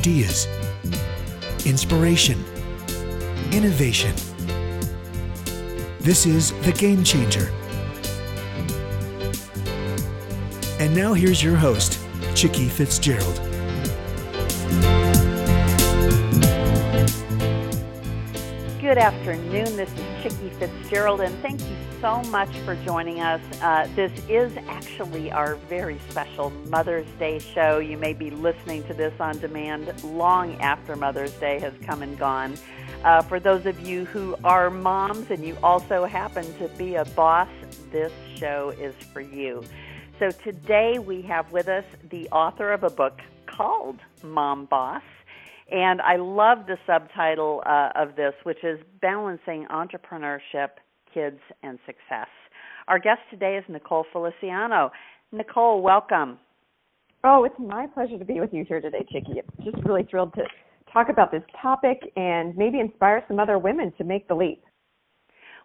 ideas, inspiration, innovation. This is The Game Changer. And now here's your host, Chicky Fitzgerald. Good afternoon. This is Chicky Fitzgerald, and thank you so much for joining us. Uh, this is actually our very special Mother's Day show. You may be listening to this on demand long after Mother's Day has come and gone. Uh, for those of you who are moms and you also happen to be a boss, this show is for you. So today we have with us the author of a book called Mom Boss and I love the subtitle uh, of this, which is Balancing Entrepreneurship, Kids, and Success. Our guest today is Nicole Feliciano. Nicole, welcome. Oh, it's my pleasure to be with you here today, Chicky. I'm just really thrilled to talk about this topic and maybe inspire some other women to make the leap.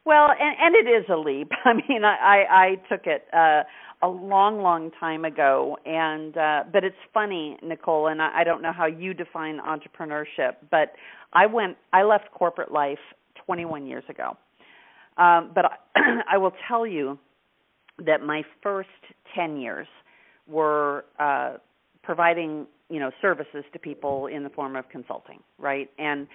Well, and, and it is a leap. I mean, I, I, I took it uh, a long, long time ago, and uh, but it's funny, Nicole, and I, I don't know how you define entrepreneurship, but I went, I left corporate life 21 years ago, um, but I, I will tell you that my first 10 years were uh, providing, you know, services to people in the form of consulting, right, and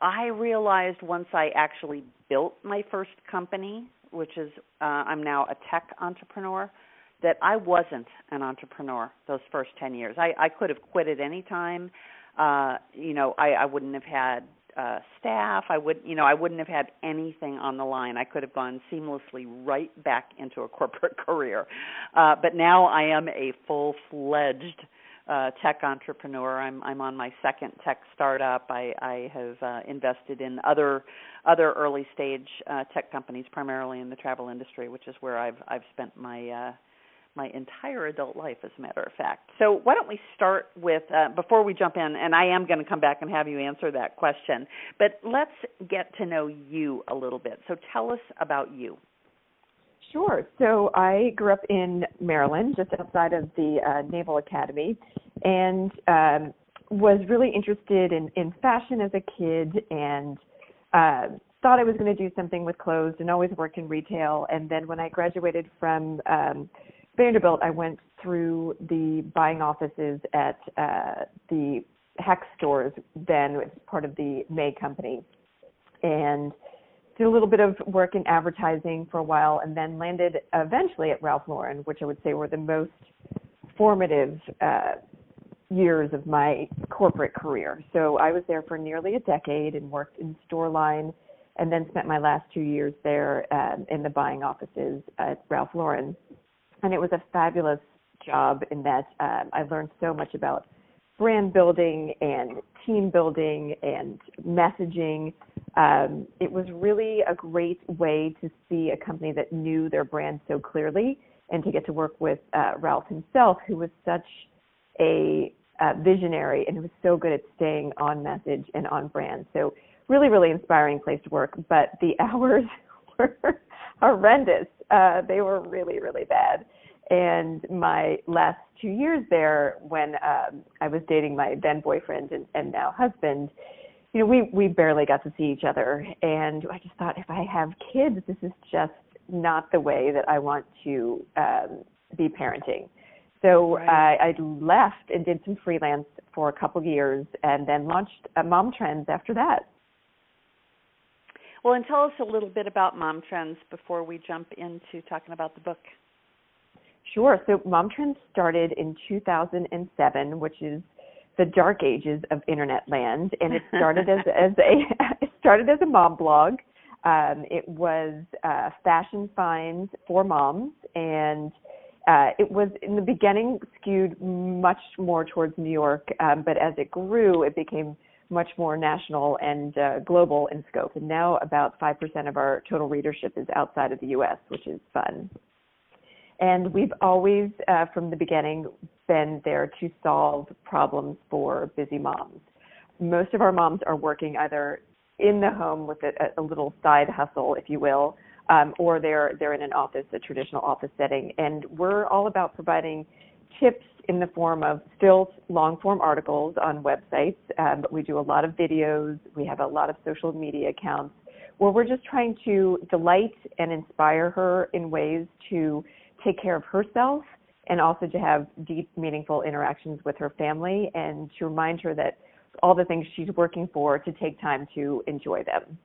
I realized once I actually built my first company, which is uh, I'm now a tech entrepreneur, that I wasn't an entrepreneur those first 10 years. I, I could have quit at any time. Uh, you know, I, I wouldn't have had uh, staff. I would, you know, I wouldn't have had anything on the line. I could have gone seamlessly right back into a corporate career. Uh, but now I am a full-fledged uh, tech entrepreneur. I'm I'm on my second tech startup. I I have uh, invested in other other early stage uh, tech companies, primarily in the travel industry, which is where I've I've spent my uh, my entire adult life, as a matter of fact. So why don't we start with uh, before we jump in, and I am going to come back and have you answer that question. But let's get to know you a little bit. So tell us about you. Sure. So I grew up in Maryland, just outside of the uh, Naval Academy, and um, was really interested in, in fashion as a kid and uh, thought I was going to do something with clothes and always worked in retail. And then when I graduated from um, Vanderbilt, I went through the buying offices at uh, the Hecht's stores, then as part of the May Company. And did a little bit of work in advertising for a while and then landed eventually at Ralph Lauren, which I would say were the most formative uh, years of my corporate career. So I was there for nearly a decade and worked in store line and then spent my last two years there um, in the buying offices at Ralph Lauren. And it was a fabulous job in that um, I learned so much about brand building and team building and messaging um, it was really a great way to see a company that knew their brand so clearly and to get to work with uh, Ralph himself, who was such a uh, visionary and who was so good at staying on message and on brand. So really, really inspiring place to work. But the hours were horrendous. Uh, they were really, really bad. And my last two years there, when um, I was dating my then boyfriend and, and now husband, you know, we we barely got to see each other, and I just thought if I have kids, this is just not the way that I want to um, be parenting. So right. I, I left and did some freelance for a couple of years, and then launched uh, Momtrends after that. Well, and tell us a little bit about Momtrends before we jump into talking about the book. Sure. So Momtrends started in 2007, which is the dark ages of internet land, and it started as as a it started as a mom blog. Um, it was uh, fashion finds for moms, and uh, it was in the beginning skewed much more towards New York, um, but as it grew, it became much more national and uh, global in scope. And now about 5% of our total readership is outside of the U.S., which is fun. And we've always, uh, from the beginning, been there to solve problems for busy moms. Most of our moms are working either in the home with a, a little side hustle, if you will, um, or they're they're in an office, a traditional office setting. And we're all about providing tips in the form of still long form articles on websites, um, but we do a lot of videos. We have a lot of social media accounts where we're just trying to delight and inspire her in ways to take care of herself and also to have deep, meaningful interactions with her family and to remind her that all the things she's working for to take time to enjoy them.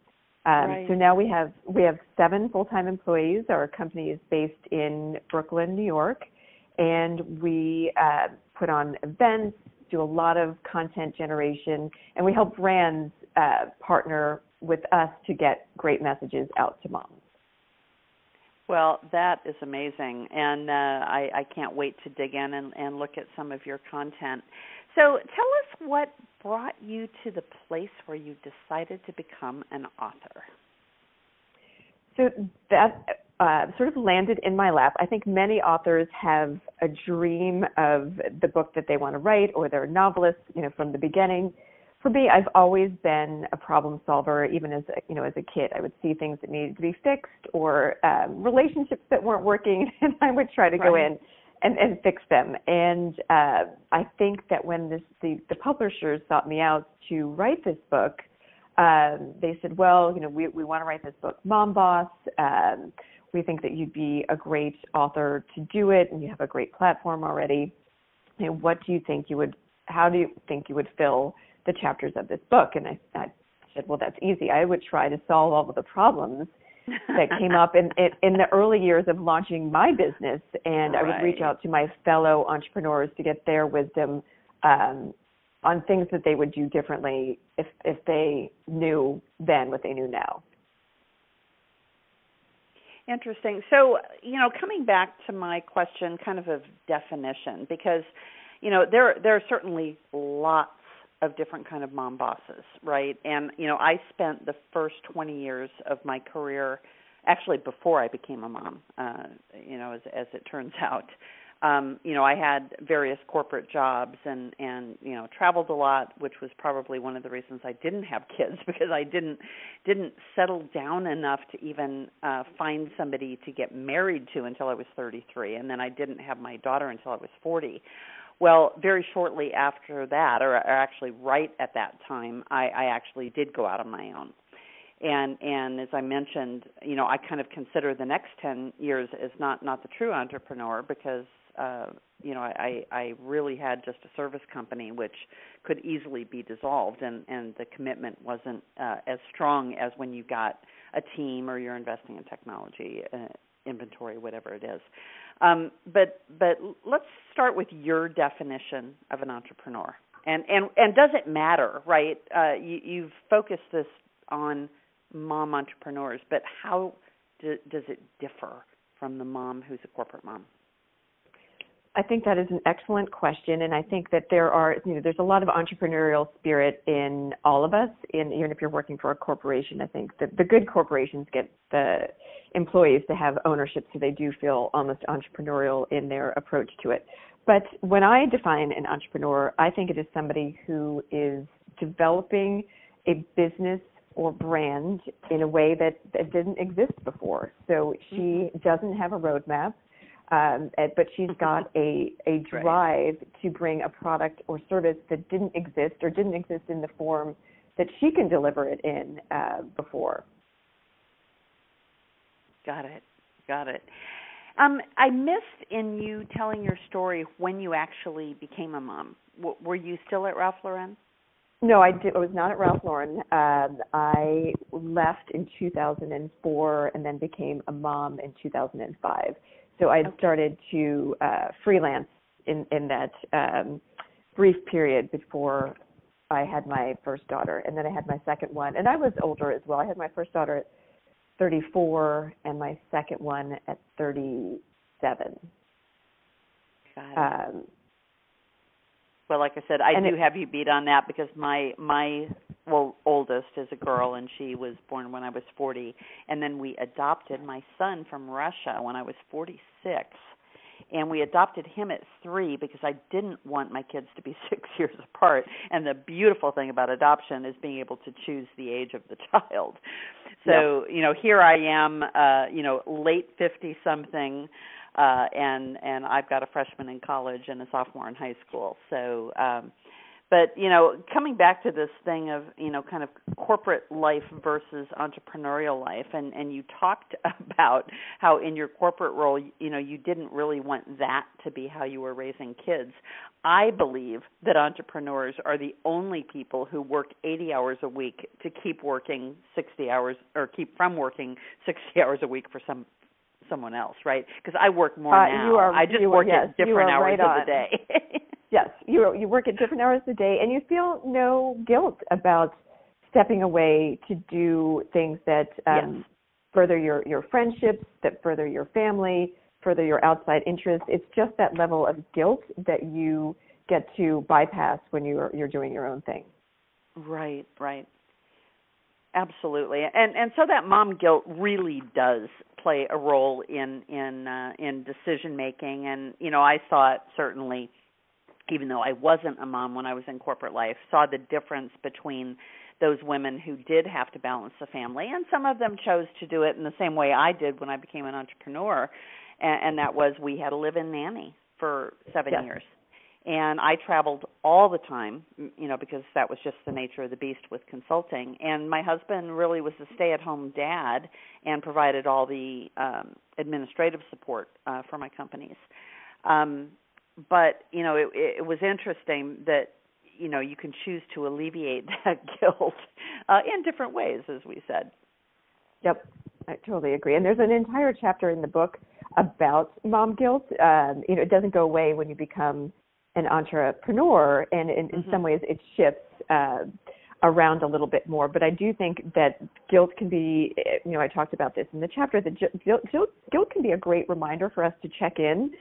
Um, right. So now we have we have seven full-time employees. Our company is based in Brooklyn, New York, and we uh, put on events, do a lot of content generation, and we help brands uh, partner with us to get great messages out to moms. Well, that is amazing, and uh, I, I can't wait to dig in and, and look at some of your content. So, tell us what brought you to the place where you decided to become an author. So that uh, sort of landed in my lap. I think many authors have a dream of the book that they want to write, or they're novelists, you know, from the beginning for me, I've always been a problem solver. Even as a, you know, as a kid, I would see things that needed to be fixed or um, relationships that weren't working, and I would try to right. go in and, and fix them. And uh, I think that when this, the the publishers sought me out to write this book, um, they said, "Well, you know, we we want to write this book, Mom Boss. Um, we think that you'd be a great author to do it, and you have a great platform already. And what do you think you would? How do you think you would fill?" the chapters of this book. And I, I said, well, that's easy. I would try to solve all of the problems that came up in, in, in the early years of launching my business. And right. I would reach out to my fellow entrepreneurs to get their wisdom um, on things that they would do differently if if they knew then what they knew now. Interesting. So, you know, coming back to my question kind of of definition because you know, there there are certainly lots of different kind of mom bosses, right? And you know, I spent the first 20 years of my career actually before I became a mom, uh, you know, as as it turns out. Um, you know, I had various corporate jobs and and you know, traveled a lot, which was probably one of the reasons I didn't have kids because I didn't didn't settle down enough to even uh find somebody to get married to until I was 33 and then I didn't have my daughter until I was 40 well, very shortly after that, or, or actually right at that time, I, I actually did go out on my own. And and as I mentioned, you know, I kind of consider the next ten years as not not the true entrepreneur because uh, you know I I really had just a service company which could easily be dissolved, and and the commitment wasn't uh, as strong as when you got a team or you're investing in technology, uh, inventory, whatever it is. Um, but but let's start with your definition of an entrepreneur, and and and does it matter, right? Uh, you, you've focused this on mom entrepreneurs, but how do, does it differ from the mom who's a corporate mom? I think that is an excellent question, and I think that there are, you know, there's a lot of entrepreneurial spirit in all of us. In even if you're working for a corporation, I think that the good corporations get the employees to have ownership, so they do feel almost entrepreneurial in their approach to it. But when I define an entrepreneur, I think it is somebody who is developing a business or brand in a way that, that didn't exist before. So she mm-hmm. doesn't have a roadmap um, but she's got a a drive right. to bring a product or service that didn't exist or didn't exist in the form that she can deliver it in uh, before. Got it. Got it. Um, I missed in you telling your story when you actually became a mom. W- were you still at Ralph Lauren? No, I, did, I was not at Ralph Lauren. Um, I left in 2004 and then became a mom in 2005. So I started to uh, freelance in in that um, brief period before I had my first daughter, and then I had my second one, and I was older as well. I had my first daughter at 34, and my second one at 37. Um, well, like I said, I do it, have you beat on that because my my well oldest is a girl and she was born when I was 40 and then we adopted my son from Russia when I was 46 and we adopted him at 3 because I didn't want my kids to be 6 years apart and the beautiful thing about adoption is being able to choose the age of the child. So, yep. you know, here I am uh, you know, late 50 something uh and and I've got a freshman in college and a sophomore in high school. So um but you know coming back to this thing of you know kind of corporate life versus entrepreneurial life and and you talked about how in your corporate role you know you didn't really want that to be how you were raising kids. I believe that entrepreneurs are the only people who work 80 hours a week to keep working 60 hours or keep from working 60 hours a week for some someone else right? Because i work more uh, now. are, i just work are, at different hours right of on. the day yes, you you work at different hours a day, and you feel no guilt about stepping away to do things that um, Yes. further your your friendships, that further your family, further your outside interests. It's just that level of guilt that you get to bypass when you're you're doing your own thing. Right, right. Absolutely. And and so that mom guilt really does play a role in in uh in decision making and you know I saw it certainly even though I wasn't a mom when I was in corporate life saw the difference between those women who did have to balance the family and some of them chose to do it in the same way I did when I became an entrepreneur and, and that was we had a live-in nanny for 7 Yes. years and I traveled all the time, you know, because that was just the nature of the beast with consulting. And my husband really was a stay-at-home dad and provided all the um, administrative support uh, for my companies. Um, but you know, it, it was interesting that you know you can choose to alleviate that guilt uh, in different ways, as we said. Yep, I totally agree. And there's an entire chapter in the book about mom guilt. Um, you know, it doesn't go away when you become an entrepreneur, and in, in Mhm. some ways it shifts uh, around a little bit more. But I do think that guilt can be, you know, I talked about this in the chapter. That guilt, guilt, guilt can be a great reminder for us to check in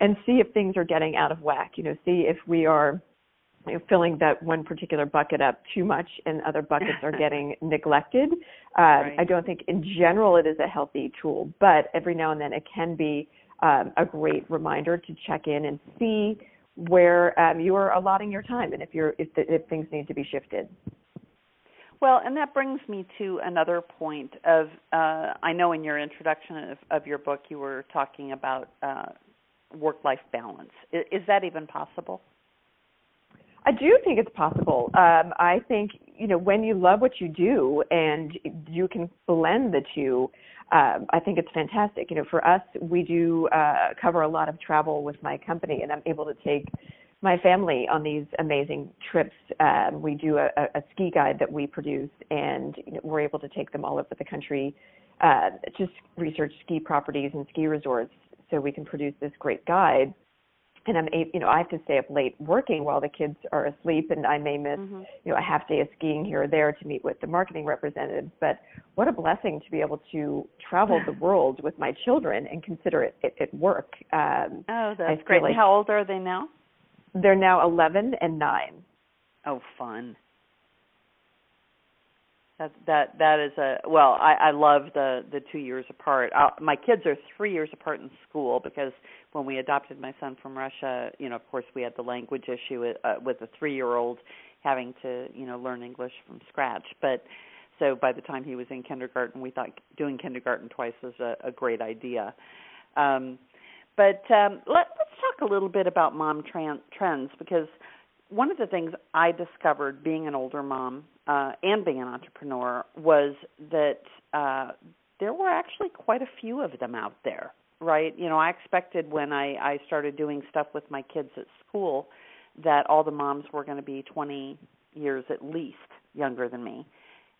and see if things are getting out of whack. You know, see if we are you know, filling that one particular bucket up too much and other buckets are getting neglected. Uh, Right. I don't think in general it is a healthy tool, but every now and then it can be um, a great reminder to check in and see where um, you are allotting your time and if you're if, the, if things need to be shifted. Well, and that brings me to another point of uh, I know in your introduction of, of your book you were talking about uh, work-life balance. Is, is that even possible? I do think it's possible. Um, I think you know when you love what you do and you can blend the two. Um, I think it's fantastic. You know, for us, we do uh, cover a lot of travel with my company, and I'm able to take my family on these amazing trips. Um, we do a, a, ski guide that we produce, and you know, we're able to take them all over the country, uh, just research ski properties and ski resorts, so we can produce this great guide and I'm you know I have to stay up late working while the kids are asleep, and I may miss Mhm. you know a half day of skiing here or there to meet with the marketing representatives. But what a blessing to be able to travel the world with my children and consider it it, it work. Um, Oh, that's great. like- how old are they now? they're now 11 and 9. Oh, fun. That that that is a well. I I love the the two years apart. Uh, my kids are three years apart in school because when we adopted my son from Russia, you know, of course, we had the language issue with, uh, with a three year old having to you know learn English from scratch. But so by the time he was in kindergarten, we thought doing kindergarten twice was a, a great idea. Um, but um, let, let's talk a little bit about mom tran- trends because one of the things I discovered being an older mom uh, and being an entrepreneur was that uh, there were actually quite a few of them out there, right? You know, I expected when I, I started doing stuff with my kids at school that all the moms were going to be 20 years at least younger than me.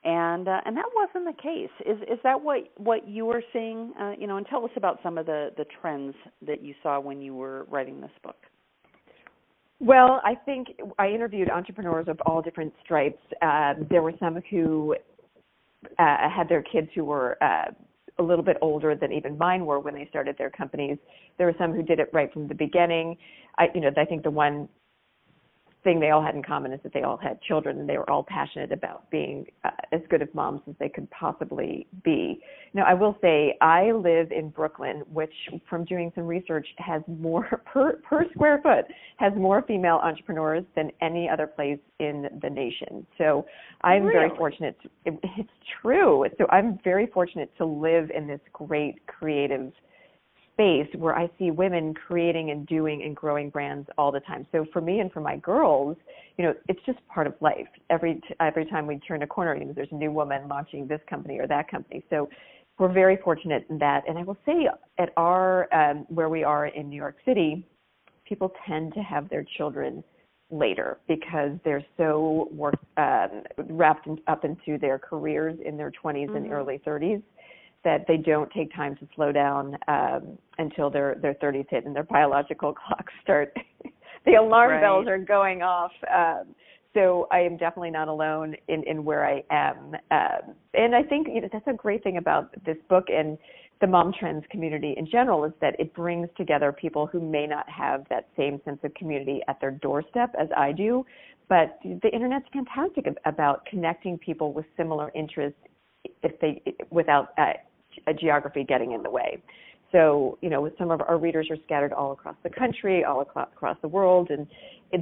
And uh, and that wasn't the case. Is is that what what you were seeing? Uh, you know, and tell us about some of the the trends that you saw when you were writing this book. Well, I think I interviewed entrepreneurs of all different stripes. Um, there were some who uh, had their kids who were uh, a little bit older than even mine were when they started their companies. There were some who did it right from the beginning. I, you know, I think the one thing they all had in common is that they all had children and they were all passionate about being uh, as good of moms as they could possibly be. Now, I will say I live in Brooklyn, which, from doing some research, has more per per square foot has more female entrepreneurs than any other place in the nation. So I'm very fortunate. To, it, it's true. So I'm very fortunate to live in this great creative space where I see women creating and doing and growing brands all the time. So for me and for my girls, you know, it's just part of life. Every every time we turn a corner, you know, there's a new woman launching this company or that company. So we're very fortunate in that. And I will say, at our um, where we are in New York City, people tend to have their children later because they're so work, um, wrapped in, up into their careers in their 20s mm-hmm. and early 30s that they don't take time to slow down um, until their their 30s hit and their biological clocks start. the alarm right. bells are going off. Um, so I am definitely not alone in, in where I am. Um, and I think you know, that's a great thing about this book and the mom trends community in general is that it brings together people who may not have that same sense of community at their doorstep as I do. But the internet's fantastic about connecting people with similar interests if they without uh, geography getting in the way. So, you know, some of our readers are scattered all across the country, all across the world, and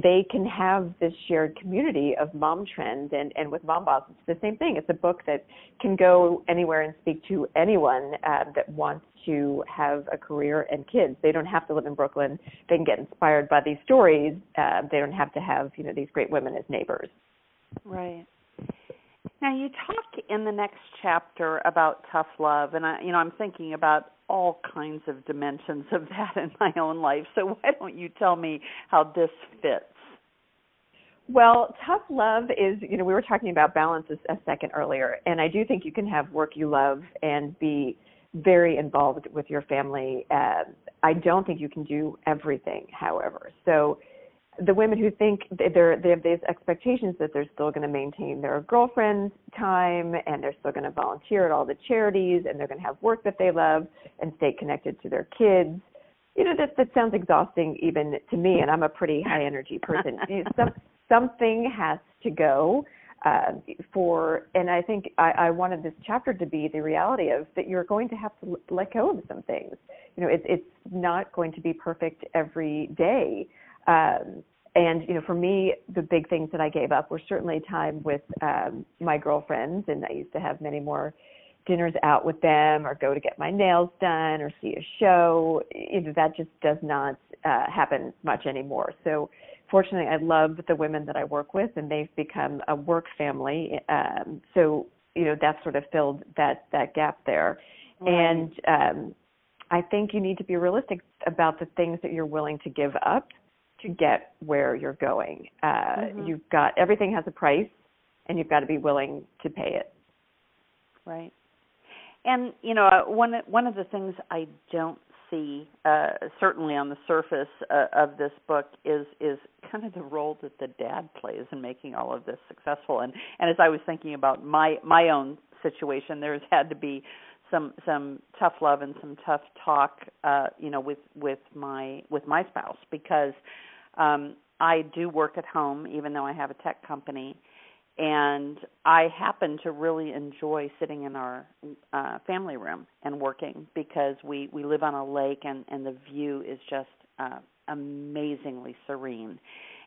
they can have this shared community of mom trends. And, and with Mom Boss, it's the same thing. It's a book that can go anywhere and speak to anyone uh, that wants to have a career and kids. They don't have to live in Brooklyn. They can get inspired by these stories. Uh, they don't have to have, you know, these great women as neighbors. Right. Now you talk in the next chapter about tough love, and I, you know, I'm thinking about all kinds of dimensions of that in my own life. So why don't you tell me how this fits? Well, tough love is, you know, we were talking about balance a, second earlier, and I do think you can have work you love and be very involved with your family. Uh, I don't think you can do everything, however. So the women who think they're they have these expectations that they're still going to maintain their girlfriend's time and they're still going to volunteer at all the charities and they're going to have work that they love and stay connected to their kids. You know that that sounds exhausting even to me and i'm a pretty high energy person Some, something has to go uh, for and i think I, I wanted this chapter to be the reality of that you're going to have to let go of some things. You know it's it's not going to be perfect every day um, and you know, for me, the big things that I gave up were certainly time with um, my girlfriends, and I used to have many more dinners out with them, or go to get my nails done, or see a show. You know, that just does not uh, happen much anymore. So, fortunately, I love the women that I work with, and they've become a work family. Um, so, you know, that sort of filled that that gap there. Right. And um, I think you need to be realistic about the things that you're willing to give up to get where you're going. Uh, mm-hmm. You've got everything has a price, and you've got to be willing to pay it. Right. And you know, uh, one one of the things I don't see, uh, certainly on the surface uh, of this book, is is kind of the role that the dad plays in making all of this successful. And and as I was thinking about my my own situation, there's had to be some some tough love and some tough talk, uh, you know, with with my with my spouse because um, I do work at home, even though I have a tech company, and I happen to really enjoy sitting in our uh, family room and working because we we live on a lake and and the view is just uh, amazingly serene.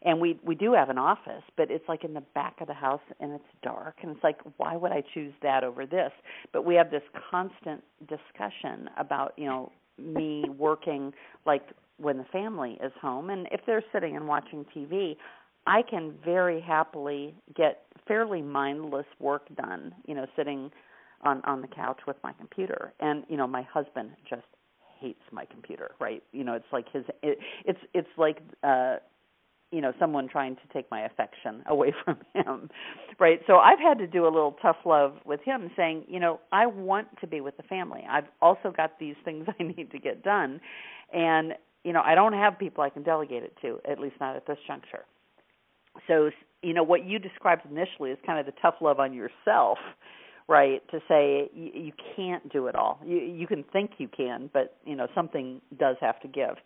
And we we do have an office, but it's like in the back of the house and it's dark and it's like why would I choose that over this? But we have this constant discussion about, you know, me working like when the family is home and if they're sitting and watching TV, I can very happily get fairly mindless work done, you know, sitting on on the couch with my computer. And you know, my husband just hates my computer, right? You know, it's like his it, it's it's like uh you know someone trying to take my affection away from him right so i've had to do a little tough love with him saying you know i want to be with the family i've also got these things i need to get done and you know, I don't have people I can delegate it to, at least not at this juncture. So, you know, what you described initially is kind of the tough love on yourself, right? To say you, you can't do it all. You you can think you can, but you know, something does have to give.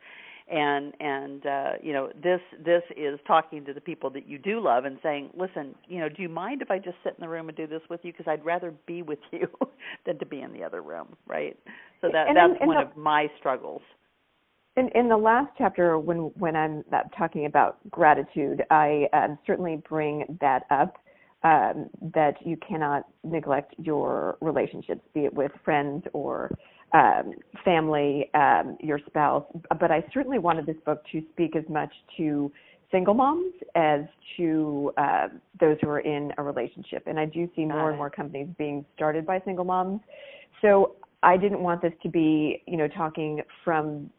And and uh, you know, this this is talking to the people that you do love and saying, listen, you know, do you mind if I just sit in the room and do this with you? Because I'd rather be with you than to be in the other room, right? So that and that's one the, of my struggles in, in the last chapter, when when I'm uh, talking about gratitude, I um, certainly bring that up. Um, that you cannot neglect your relationships, be it with friends or um, family, um, your spouse. But I certainly wanted this book to speak as much to single moms as to uh, those who are in a relationship. And I do see more and more companies being started by single moms. So I didn't want this to be, you know, talking from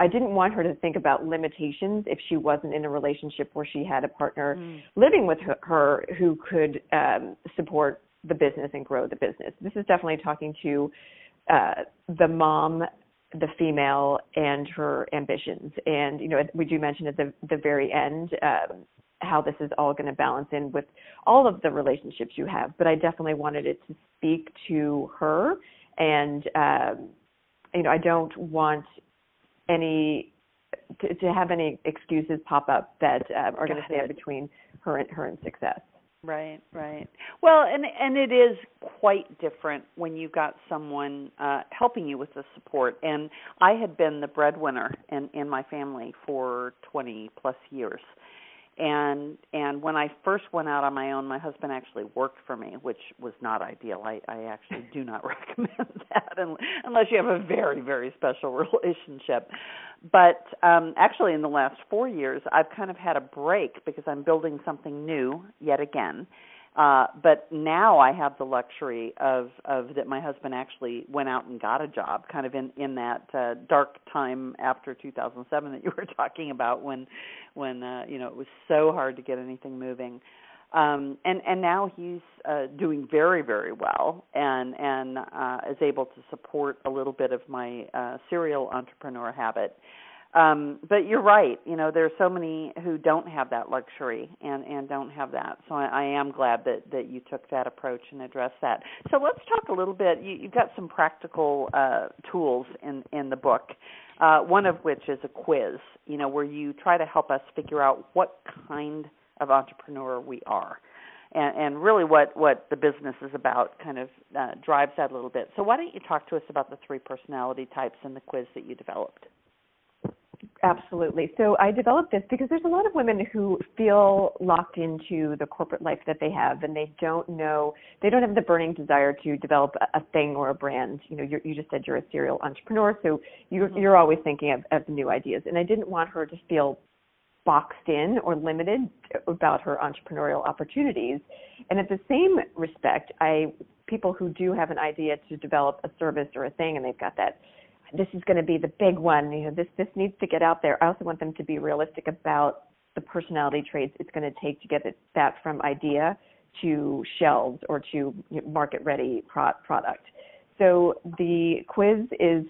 I didn't want her to think about limitations if she wasn't in a relationship where she had a partner mm. living with her, her who could um, support the business and grow the business. This is definitely talking to uh, the mom, the female, and her ambitions. And you know, we do mention at the the very end um, how this is all going to balance in with all of the relationships you have. But I definitely wanted it to speak to her, and um, you know, I don't want any to, to have any excuses pop up that uh, are going to stand between her and her and success. Right, right. Well, and and it is quite different when you've got someone uh helping you with the support. And I had been the breadwinner in in my family for 20 plus years and and when I first went out on my own, my husband actually worked for me, which was not ideal. I I actually do not recommend that unless you have a very very special relationship. But um actually in the last 4 years, I've kind of had a break because I'm building something new yet again uh, but now I have the luxury of of that my husband actually went out and got a job, kind of in in that uh, dark time after 2007 that you were talking about, when when uh, you know it was so hard to get anything moving. Um, and and now he's uh, doing very very well and and uh, is able to support a little bit of my uh, serial entrepreneur habit um but you're right you know there's so many who don't have that luxury and and don't have that so I, I am glad that that you took that approach and addressed that so let's talk a little bit you you've got some practical uh tools in in the book uh one of which is a quiz you know where you try to help us figure out what kind of entrepreneur we are and, and really what what the business is about kind of uh, drives that a little bit. So why don't you talk to us about the three personality types in the quiz that you developed? Absolutely. So I developed this because there's a lot of women who feel locked into the corporate life that they have and they don't know, they don't have the burning desire to develop a, thing or a brand. You know, you you just said you're a serial entrepreneur, so you're, mm-hmm. you're always thinking of, of new ideas. And I didn't want her to feel boxed in or limited about her entrepreneurial opportunities. And at the same respect, I people who do have an idea to develop a service or a thing and they've got that this is going to be the big one. You know, this this needs to get out there. I also want them to be realistic about the personality traits it's going to take to get it, that from idea to shelves or to market ready pro- product. So the quiz is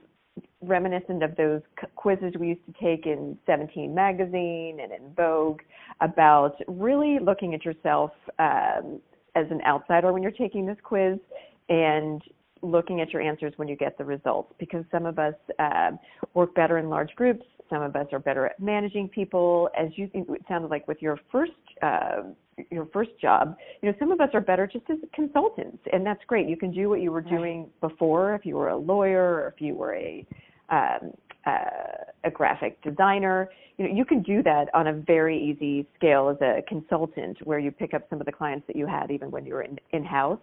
reminiscent of those quizzes we used to take in 17 magazine and in Vogue about really looking at yourself um, as an outsider when you're taking this quiz and looking at your answers when you get the results because some of us uh, work better in large groups some of us are better at managing people. As you it sounded like with your first uh, your first job you know some of us are better just as consultants and that's great. You can do what you were doing before if you were a lawyer or if you were a um, uh, a graphic designer. You know you can do that on a very easy scale as a consultant where you pick up some of the clients that you had even when you were in in house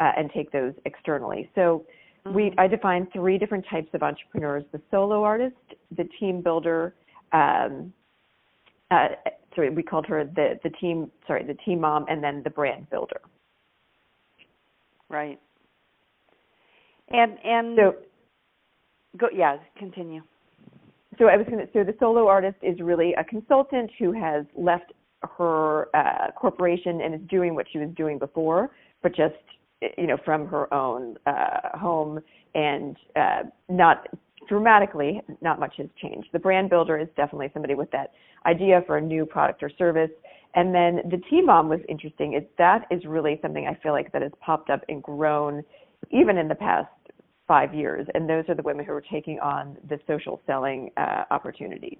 uh, and take those externally. So mm-hmm. we I define three different types of entrepreneurs: the solo artist, the team builder. Um, uh, sorry, we called her the the team. Sorry, the team mom, and then the brand builder. Right. And and so go yeah continue. So I was going to. So the solo artist is really a consultant who has left her uh, corporation and is doing what she was doing before, but just you know, from her own uh, home, and uh, not dramatically, not much has changed. The brand builder is definitely somebody with that idea for a new product or service. And then the team mom was interesting. It, that is really something I feel like that has popped up and grown even in the past five years. And those are the women who are taking on the social selling uh, opportunities.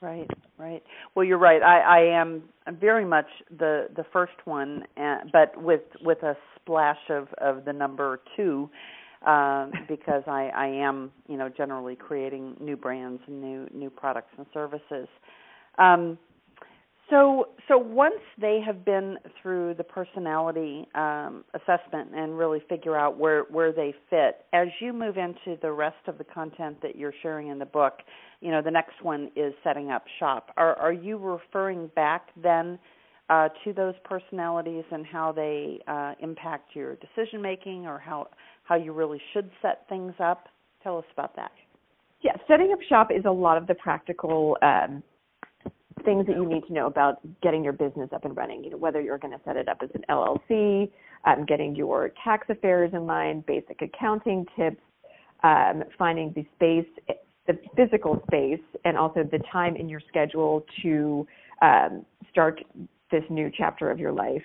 Right, right. Well, you're right. I, I am very much the the first one, uh, but with with a splash of of the number two, um, because I I am you know generally creating new brands and new new products and services. Um, So, so once they have been through the personality um, assessment and really figure out where where they fit, as you move into the rest of the content that you're sharing in the book, you know, the next one is setting up shop. Are are you referring back then uh, to those personalities and how they uh, impact your decision making, or how how you really should set things up? Tell us about that. Yeah, setting up shop is a lot of the practical um, things that you need to know about getting your business up and running. You know, whether you're going to set it up as an LLC, um, getting your tax affairs in line, basic accounting tips, um, finding the space, the physical space, and also the time in your schedule to um, start this new chapter of your life.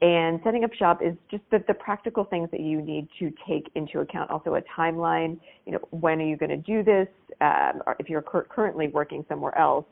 And setting up shop is just the, the practical things that you need to take into account. Also, a timeline. You know, when are you going to do this? Um, if you're cur- currently working somewhere else,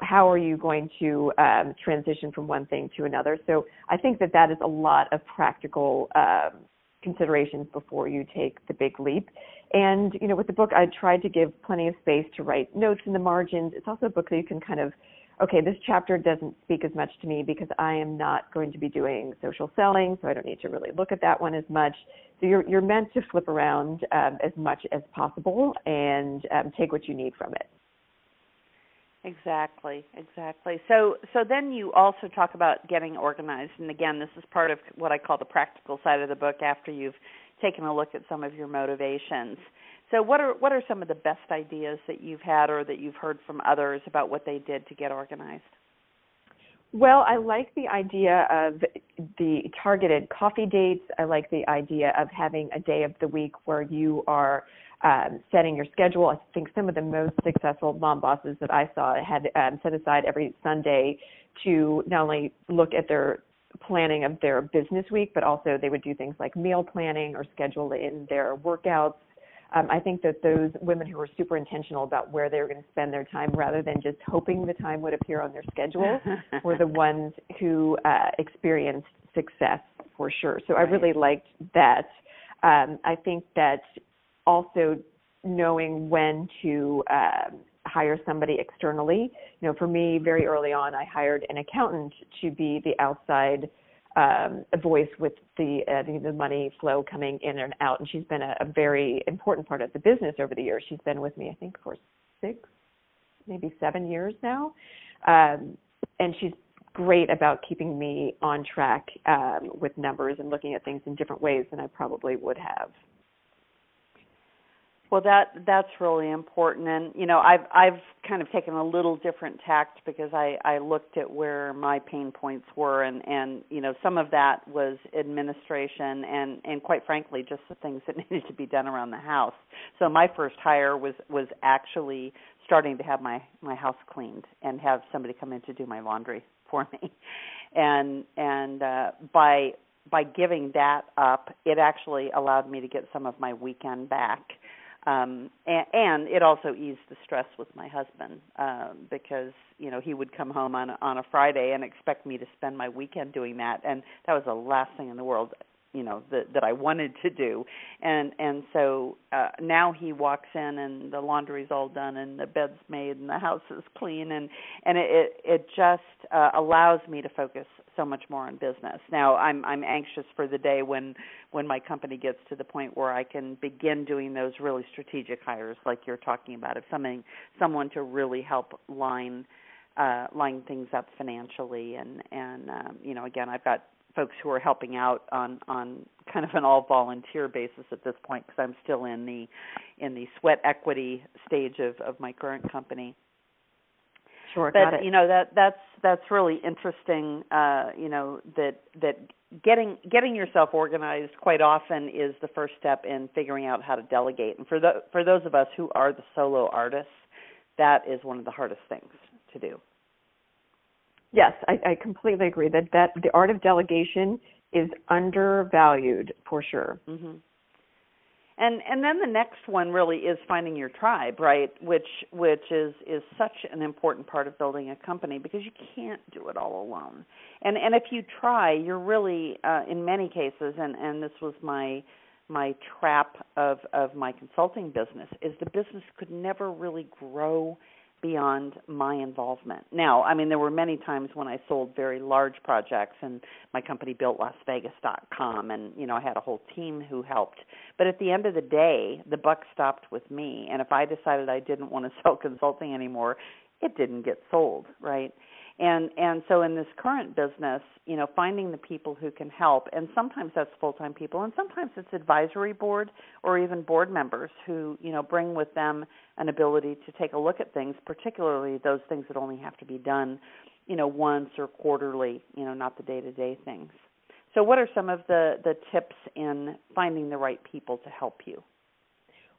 how are you going to um, transition from one thing to another? So I think that that is a lot of practical um, considerations before you take the big leap. And you know, with the book, I tried to give plenty of space to write notes in the margins. It's also a book that you can kind of, okay, this chapter doesn't speak as much to me because I am not going to be doing social selling, so I don't need to really look at that one as much. So you're you're meant to flip around um, as much as possible and um, take what you need from it. Exactly, exactly. So so then you also talk about getting organized and again this is part of what I call the practical side of the book after you've taken a look at some of your motivations. So what are what are some of the best ideas that you've had or that you've heard from others about what they did to get organized? Well, I like the idea of the targeted coffee dates. I like the idea of having a day of the week where you are um, setting your schedule. I think some of the most successful mom bosses that I saw had um, set aside every Sunday to not only look at their planning of their business week, but also they would do things like meal planning or schedule in their workouts. Um, I think that those women who were super intentional about where they were going to spend their time rather than just hoping the time would appear on their schedule were the ones who uh, experienced success for sure. So right. I really liked that. Um, I think that also knowing when to um, hire somebody externally. You know, for me, very early on, I hired an accountant to be the outside um, voice with the, uh, the, the money flow coming in and out, and she's been a, a very important part of the business over the years. She's been with me, I think, for six, maybe seven years now, um, and she's great about keeping me on track um, with numbers and looking at things in different ways than I probably would have. Well, that that's really important, and you know, I've I've kind of taken a little different tact because I I looked at where my pain points were, and and you know, some of that was administration, and and quite frankly, just the things that needed to be done around the house. So my first hire was was actually starting to have my my house cleaned and have somebody come in to do my laundry for me, and and uh, by by giving that up, it actually allowed me to get some of my weekend back um and, and it also eased the stress with my husband um because you know he would come home on a, on a Friday and expect me to spend my weekend doing that and that was the last thing in the world you know that that I wanted to do. And and so uh now he walks in and the laundry's all done and the bed's made and the house is clean. And and it it just uh, allows me to focus so much more on business. Now i'm i'm anxious for the day when when my company gets to the point where i can begin doing those really strategic hires like you're talking about if something someone to really help line uh line things up financially. And and um you know again i've got folks who are helping out on on kind of an all volunteer basis at this point because I'm still in the in the sweat equity stage of of my current company. Sure, but you know that that's that's really interesting. Uh, you know that that getting getting yourself organized quite often is the first step in figuring out how to delegate. And for the for those of us who are the solo artists, that is one of the hardest things to do. Yes, I, I completely agree that that the art of delegation is undervalued for sure. Mm-hmm. And and then the next one really is finding your tribe, right? Which which is is such an important part of building a company because you can't do it all alone. And and if you try, you're really uh, in many cases, and and this was my my trap of of my consulting business is the business could never really grow beyond my involvement. Now, I mean, there were many times when I sold very large projects, and my company built LasVegas.com, and you know, I had a whole team who helped. But at the end of the day, the buck stopped with me, and if I decided I didn't want to sell consulting anymore, it didn't get sold, right? And and so in this current business you know finding the people who can help and sometimes that's full time people and sometimes it's advisory board or even board members who you know bring with them an ability to take a look at things particularly those things that only have to be done you know once or quarterly you know not the day to day things. So what are some of the the tips in finding the right people to help you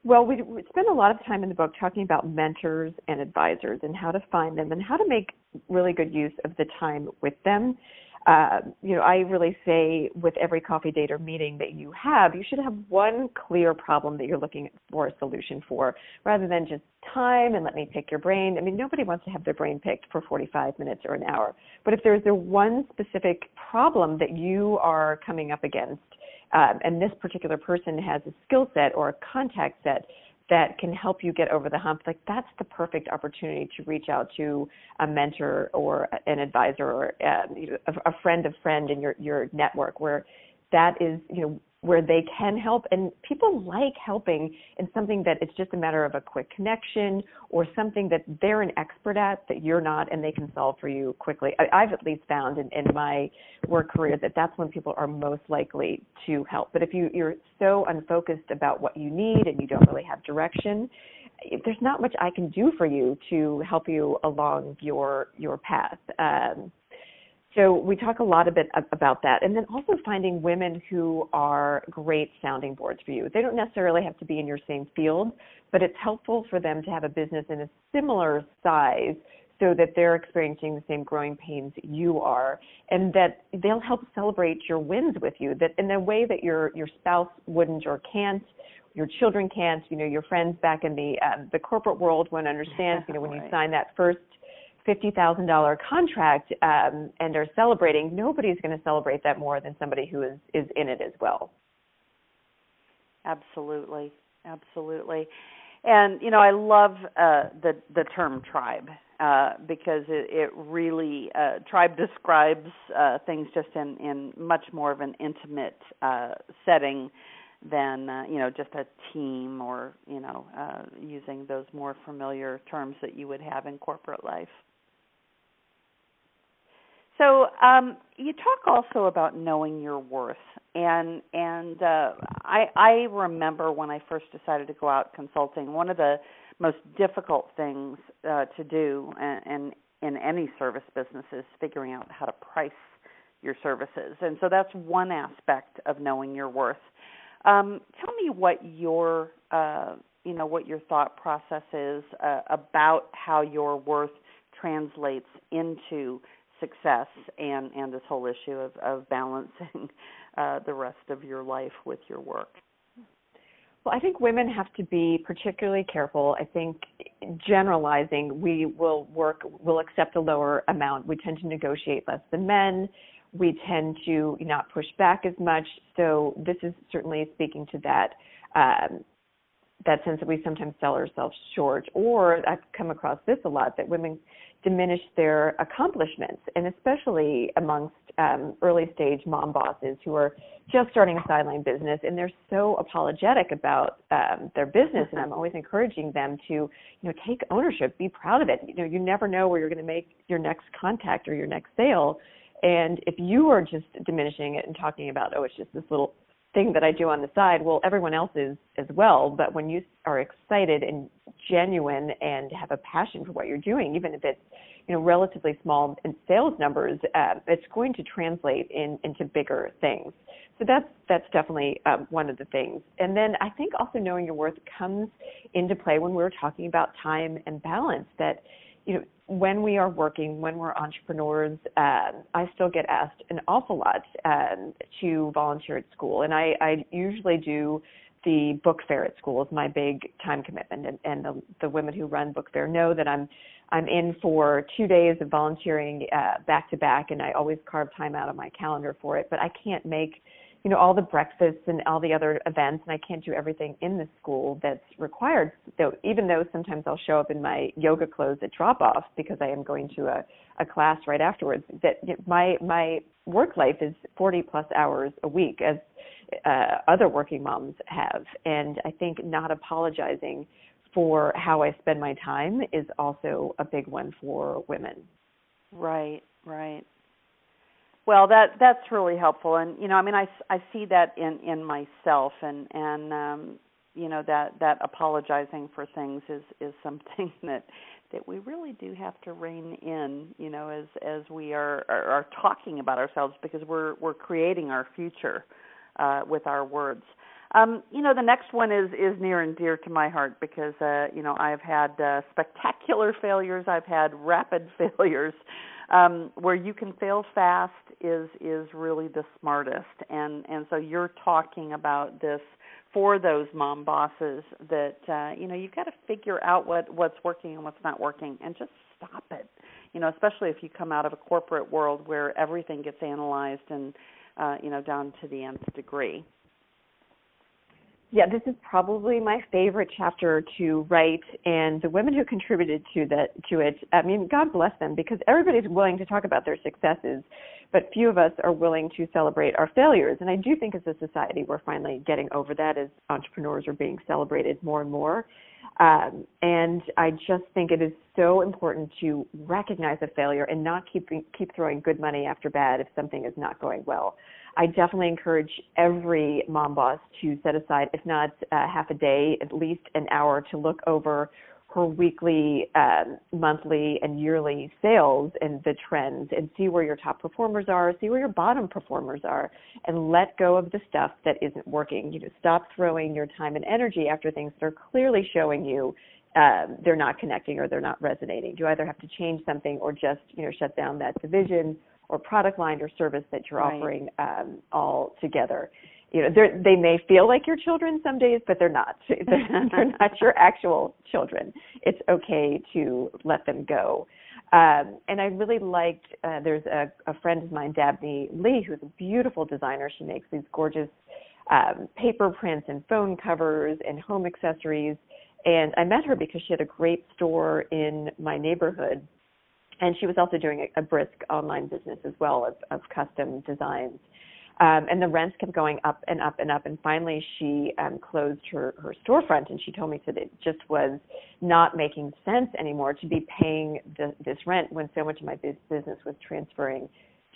well, we, spend a lot of time in the book talking about mentors and advisors and how to find them and how to make really good use of the time with them. Uh, you know, I really say with every coffee date or meeting that you have, you should have one clear problem that you're looking for a solution for, rather than just time and let me pick your brain. I mean, nobody wants to have their brain picked for 45 minutes or an hour. But if there's a one specific problem that you are coming up against, um, and this particular person has a skill set or a contact set that can help you get over the hump, like that's the perfect opportunity to reach out to a mentor or an advisor or uh, a, a friend of friend in your your network where that is you know where they can help and people like helping in something that it's just a matter of a quick connection or something that they're an expert at that you're not and they can solve for you quickly. I, have at least found in, in my work career that that's when people are most likely to help. But if you you're so unfocused about what you need and you don't really have direction there's not much i can do for you to help you along your your path. Um, so we talk a lot a bit about that. And then also finding women who are great sounding boards for you. They don't necessarily have to be in your same field but it's helpful for them to have a business in a similar size so that they're experiencing the same growing pains you are and that they'll help celebrate your wins with you that in a way that your your spouse wouldn't or can't your children can't you know your friends back in the um, the corporate world won't understand you know when you sign that first $50,000 contract um, and are celebrating, nobody's going to celebrate that more than somebody who is, is in it as well. Absolutely. Absolutely. And you know, I love uh, the the term tribe uh, because it, it really uh, tribe describes uh, things just in in much more of an intimate uh, setting than uh, you know just a team or you know uh, using those more familiar terms that you would have in corporate life. So um, you talk also about knowing your worth, and and uh, I I remember when I first decided to go out consulting, one of the most difficult things uh, to do, and, in any service business, is figuring out how to price your services, and so that's one aspect of knowing your worth. Um, tell me what your uh, you know what your thought process is uh, about how your worth translates into success and and this whole issue of of balancing uh, the rest of your life with your work. Well, I think women have to be particularly careful. I think generalizing, we will work, we'll accept a lower amount. We tend to negotiate less than men. We tend to not push back as much. So this is certainly speaking to that. Um, that sense that we sometimes sell ourselves short, or I've come across this a lot that women diminish their accomplishments, and especially amongst um, early stage mom bosses who are just starting a sideline business and they're so apologetic about um, their business. And I'm always encouraging them to, you know, take ownership, be proud of it. You know, you never know where you're going to make your next contact or your next sale. And if you are just diminishing it and talking about, oh, it's just this little thing that I do on the side, well, everyone else is as well. But when you are excited and genuine and have a passion for what you're doing, even if it's you know relatively small in sales numbers, uh, it's going to translate in, into bigger things. So that's that's definitely um, one of the things. And then I think also knowing your worth comes into play when we we're talking about time and balance. That you know when we are working, when we're entrepreneurs, uh, I still get asked an awful lot um, to volunteer at school, and I, I usually do the book fair at school. Is my big time commitment, and, and the, the women who run book fair know that I'm I'm in for two days of volunteering uh, back to back, and I always carve time out of my calendar for it. But I can't make you know all the breakfasts and all the other events and I can't do everything in the school that's required so even though sometimes I'll show up in my yoga clothes at drop off because I am going to a a class right afterwards that my my work life is 40 plus hours a week as uh, other working moms have and I think not apologizing for how I spend my time is also a big one for women. Right, right. Well, that that's really helpful, and you know, I mean, I, I see that in in myself, and and um, you know that that apologizing for things is is something that that we really do have to rein in, you know, as as we are are, are talking about ourselves because we're we're creating our future uh, with our words. Um, you know, the next one is is near and dear to my heart because uh, you know I've had uh, spectacular failures, I've had rapid failures. Um, where you can fail fast is is really the smartest, and and so you're talking about this for those mom bosses that uh, you know you've got to figure out what what's working and what's not working, and just stop it. You know, especially if you come out of a corporate world where everything gets analyzed and uh, you know down to the nth degree yeah, this is probably my favorite chapter to write, and the women who contributed to that to it. I mean, God bless them because everybody's willing to talk about their successes, but few of us are willing to celebrate our failures. And I do think as a society, we're finally getting over that as entrepreneurs are being celebrated more and more. Um, and I just think it is so important to recognize a failure and not keep keep throwing good money after bad if something is not going well. I definitely encourage every mom boss to set aside, if not uh, half a day, at least an hour to look over her weekly, um, monthly, and yearly sales and the trends and see where your top performers are, see where your bottom performers are, and let go of the stuff that isn't working. You know, stop throwing your time and energy after things that are clearly showing you um, they're not connecting or they're not resonating. You either have to change something or just you know shut down that division or product line or service that you're right. offering um, all together. You know, they may feel like your children some days, but they're not. They're, they're not your actual children. It's okay to let them go. Um, and I really liked. Uh, there's a, a friend of mine, Dabney Lee, who's a beautiful designer. She makes these gorgeous um, paper prints and phone covers and home accessories. And I met her because she had a great store in my neighborhood and she was also doing a, a brisk online business as well of, of custom designs. Um, and the rents kept going up and up and up. And finally, she um, closed her, her storefront, and she told me that it just was not making sense anymore to be paying the, this rent when so much of my business was transferring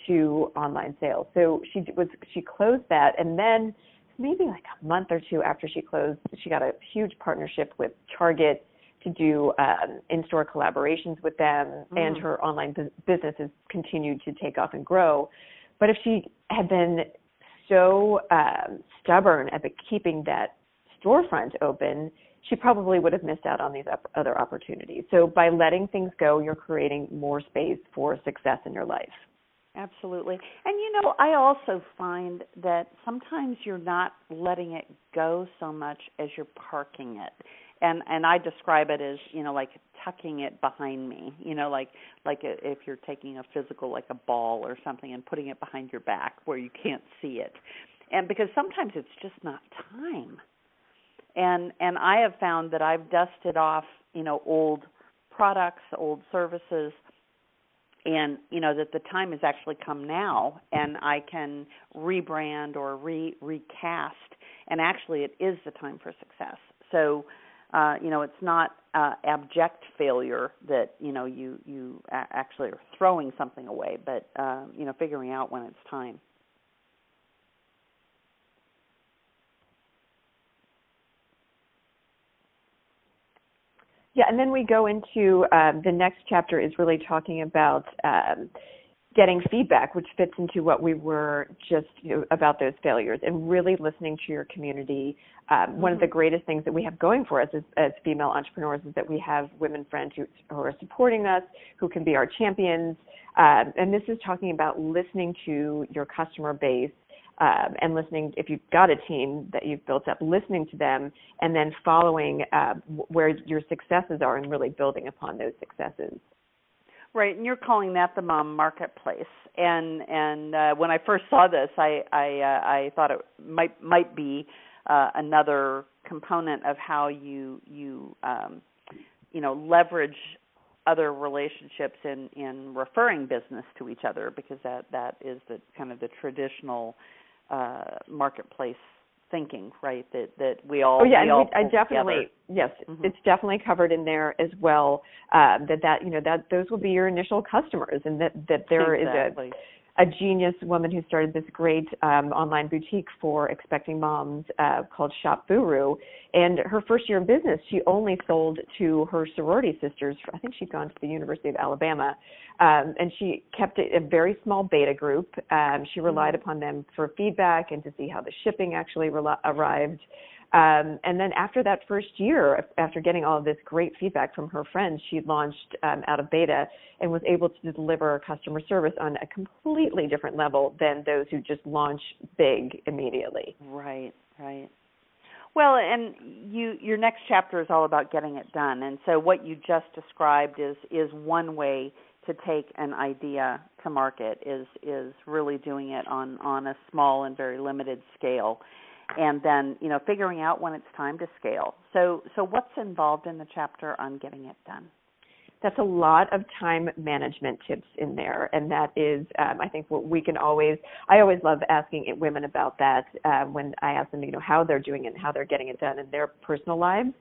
to online sales. So she was she closed that, and then maybe like a month or two after she closed, she got a huge partnership with Target to do um, in-store collaborations with them, mm. and her online bu- business has continued to take off and grow. But if she had been so um, stubborn at keeping that storefront open, she probably would have missed out on these op- other opportunities. So by letting things go, you're creating more space for success in your life. Absolutely. And you know, I also find that sometimes you're not letting it go so much as you're parking it and and I describe it as you know like tucking it behind me you know like like if you're taking a physical like a ball or something and putting it behind your back where you can't see it. And because sometimes it's just not time. And and I have found that I've dusted off you know old products old services and you know that the time has actually come now and I can rebrand or re recast. And actually it is the time for success. So uh, you know, it's not uh, abject failure that you know you you actually are throwing something away, but uh, you know, figuring out when it's time. Yeah, and then we go into um, the next chapter is really talking about um, getting feedback, which fits into what we were just you know, about those failures, and really listening to your community. Um, mm-hmm. One of the mm-hmm. greatest things that we have going for us as, as female entrepreneurs is that we have women friends who, who are supporting us, who can be our champions. Um, and this is talking about listening to your customer base um, and listening if you've got a team that you've built up listening to them and then following uh, where your successes are and really building upon those successes Right, and you're calling that the mom marketplace. And and uh, when I first saw this, I I uh, I thought it might might be uh, another component of how you you um, you know leverage other relationships in in referring business to each other because that that is the kind of the traditional uh, marketplace thinking, right? That that we all. Oh yeah, we and all we, I definitely together. yes, Mhm. it's definitely covered in there as well. Um, that that you know that those will be your initial customers, and that that there is exactly. a a genius woman who started this great um, online boutique for expecting moms uh, called Shop Buru. And her first year in business, she only sold to her sorority sisters. I think she'd gone to the University of Alabama. Um, and she kept it a very small beta group. Um, she relied upon them for feedback and to see how the shipping actually rel- arrived. Um, and then after that first year, after getting all of this great feedback from her friends, she launched um, out of beta and was able to deliver customer service on a completely different level than those who just launch big immediately. Right, right. Well, and you your next chapter is all about getting it done. And so what you just described is is one way to take an idea to market is is really doing it on on a small and very limited scale and then you know figuring out when it's time to scale. So so what's involved in the chapter on getting it done? That's a lot of time management tips in there and that is um, i think what we can always i always love asking women about that uh, when i ask them you know how they're doing it and how they're getting it done in their personal lives.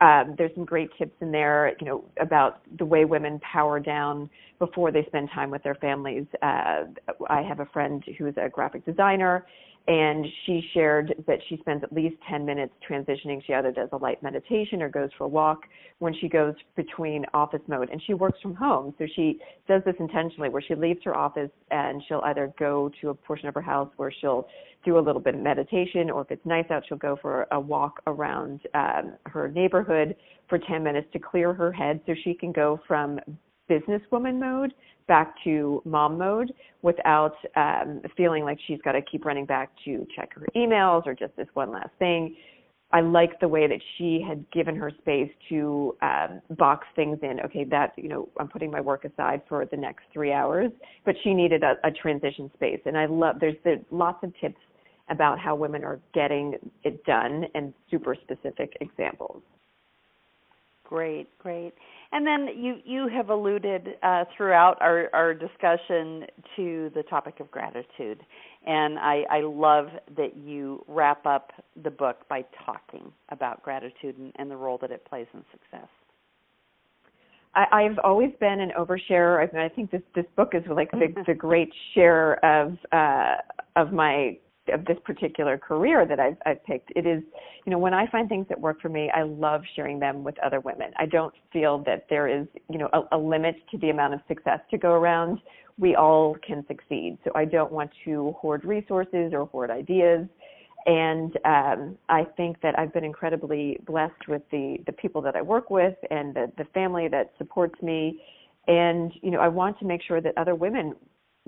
Um, there's some great tips in there, you know, about the way women power down before they spend time with their families. Uh, I have a friend who's a graphic designer, and she shared that she spends at least 10 minutes transitioning. She either does a light meditation or goes for a walk when she goes between office mode. And she works from home, so she does this intentionally where she leaves her office and she'll either go to a portion of her house where she'll do a little bit of meditation, or if it's nice out, she'll go for a walk around um, her neighborhood for 10 minutes to clear her head so she can go from businesswoman mode back to mom mode without um, feeling like she's got to keep running back to check her emails or just this one last thing. I like the way that she had given her space to um, box things in. Okay, that you know, I'm putting my work aside for the next three hours, but she needed a, a transition space. And I love there's, there's lots of tips about how women are getting it done and super specific examples. Great, great. And then you you have alluded uh, throughout our, our discussion to the topic of gratitude, and I, I love that you wrap up the book by talking about gratitude and, and the role that it plays in success. I, I've always been an oversharer. I, mean, I think this this book is like the, the great share of uh, of my of this particular career that I've, I've picked. It is, you know, when I find things that work for me, I love sharing them with other women. I don't feel that there is, you know, a, a limit to the amount of success to go around. We all can succeed. So I don't want to hoard resources or hoard ideas. And um, I think that I've been incredibly blessed with the the people that I work with and the the family that supports me. And you know, I want to make sure that other women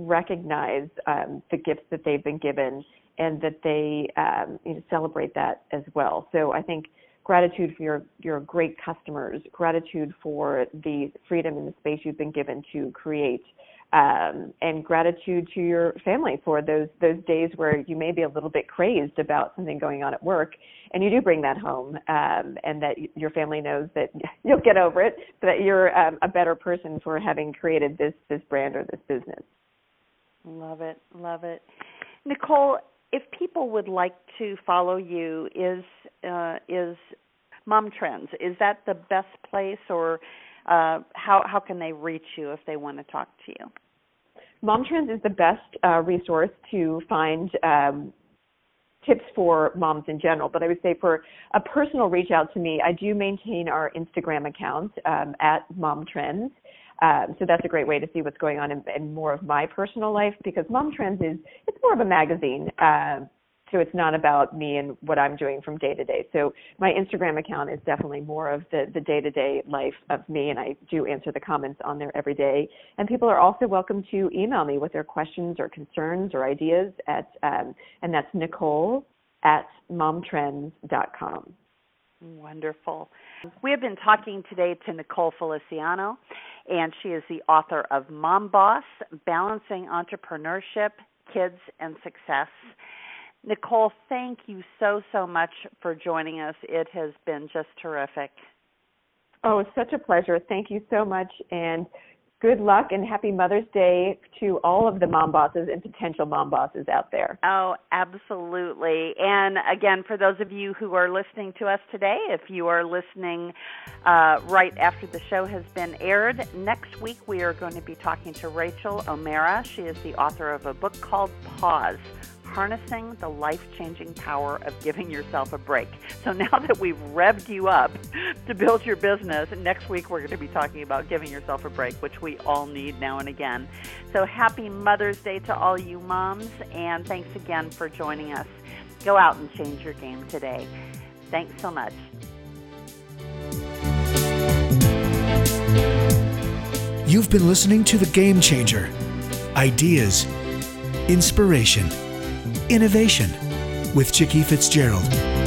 recognize um, the gifts that they've been given and that they um, you know, celebrate that as well. So I think gratitude for your your great customers, gratitude for the freedom and the space you've been given to create, um, and gratitude to your family for those those days where you may be a little bit crazed about something going on at work, and you do bring that home, um, and that your family knows that you'll get over it, that you're um, a better person for having created this this brand or this business. Love it, love it, Nicole if people would like to follow you, is uh, is Momtrends is that the best place, or uh, how how can they reach you if they want to talk to you? Momtrends is the best uh, resource to find um, tips for moms in general. But I would say for a personal reach out to me, I do maintain our Instagram account um, at Momtrends. Um, so that's a great way to see what's going on in, in, more of my personal life because Momtrends is it's more of a magazine. Uh, so it's not about me and what I'm doing from day to day. So my Instagram account is definitely more of the the day to day life of me, and I do answer the comments on there every day. And people are also welcome to email me with their questions or concerns or ideas at um, and that's Nicole at momtrends.com. Wonderful. We have been talking today to Nicole Feliciano, and she is the author of Mom Boss Balancing Entrepreneurship, Kids, and Success. Nicole, thank you so, so much for joining us. It has been just terrific. Oh, it's such a pleasure. Thank you so much. And good luck and happy Mother's Day to all of the mom bosses and potential mom bosses out there. Oh, absolutely. And again, for those of you who are listening to us today, if you are listening uh, right after the show has been aired, next week we are going to be talking to Rachael O'Meara. She is the author of a book called Pause harnessing the life changing power of giving yourself a break. So now that we've revved you up to build your business, next week we're going to be talking about giving yourself a break, which we all need now and again. So happy Mother's Day to all you moms, and thanks again for joining us. Go out and change your game today. Thanks so much. You've been listening to The Game Changer Ideas, Inspiration, Innovation with Chicke Fitzgerald.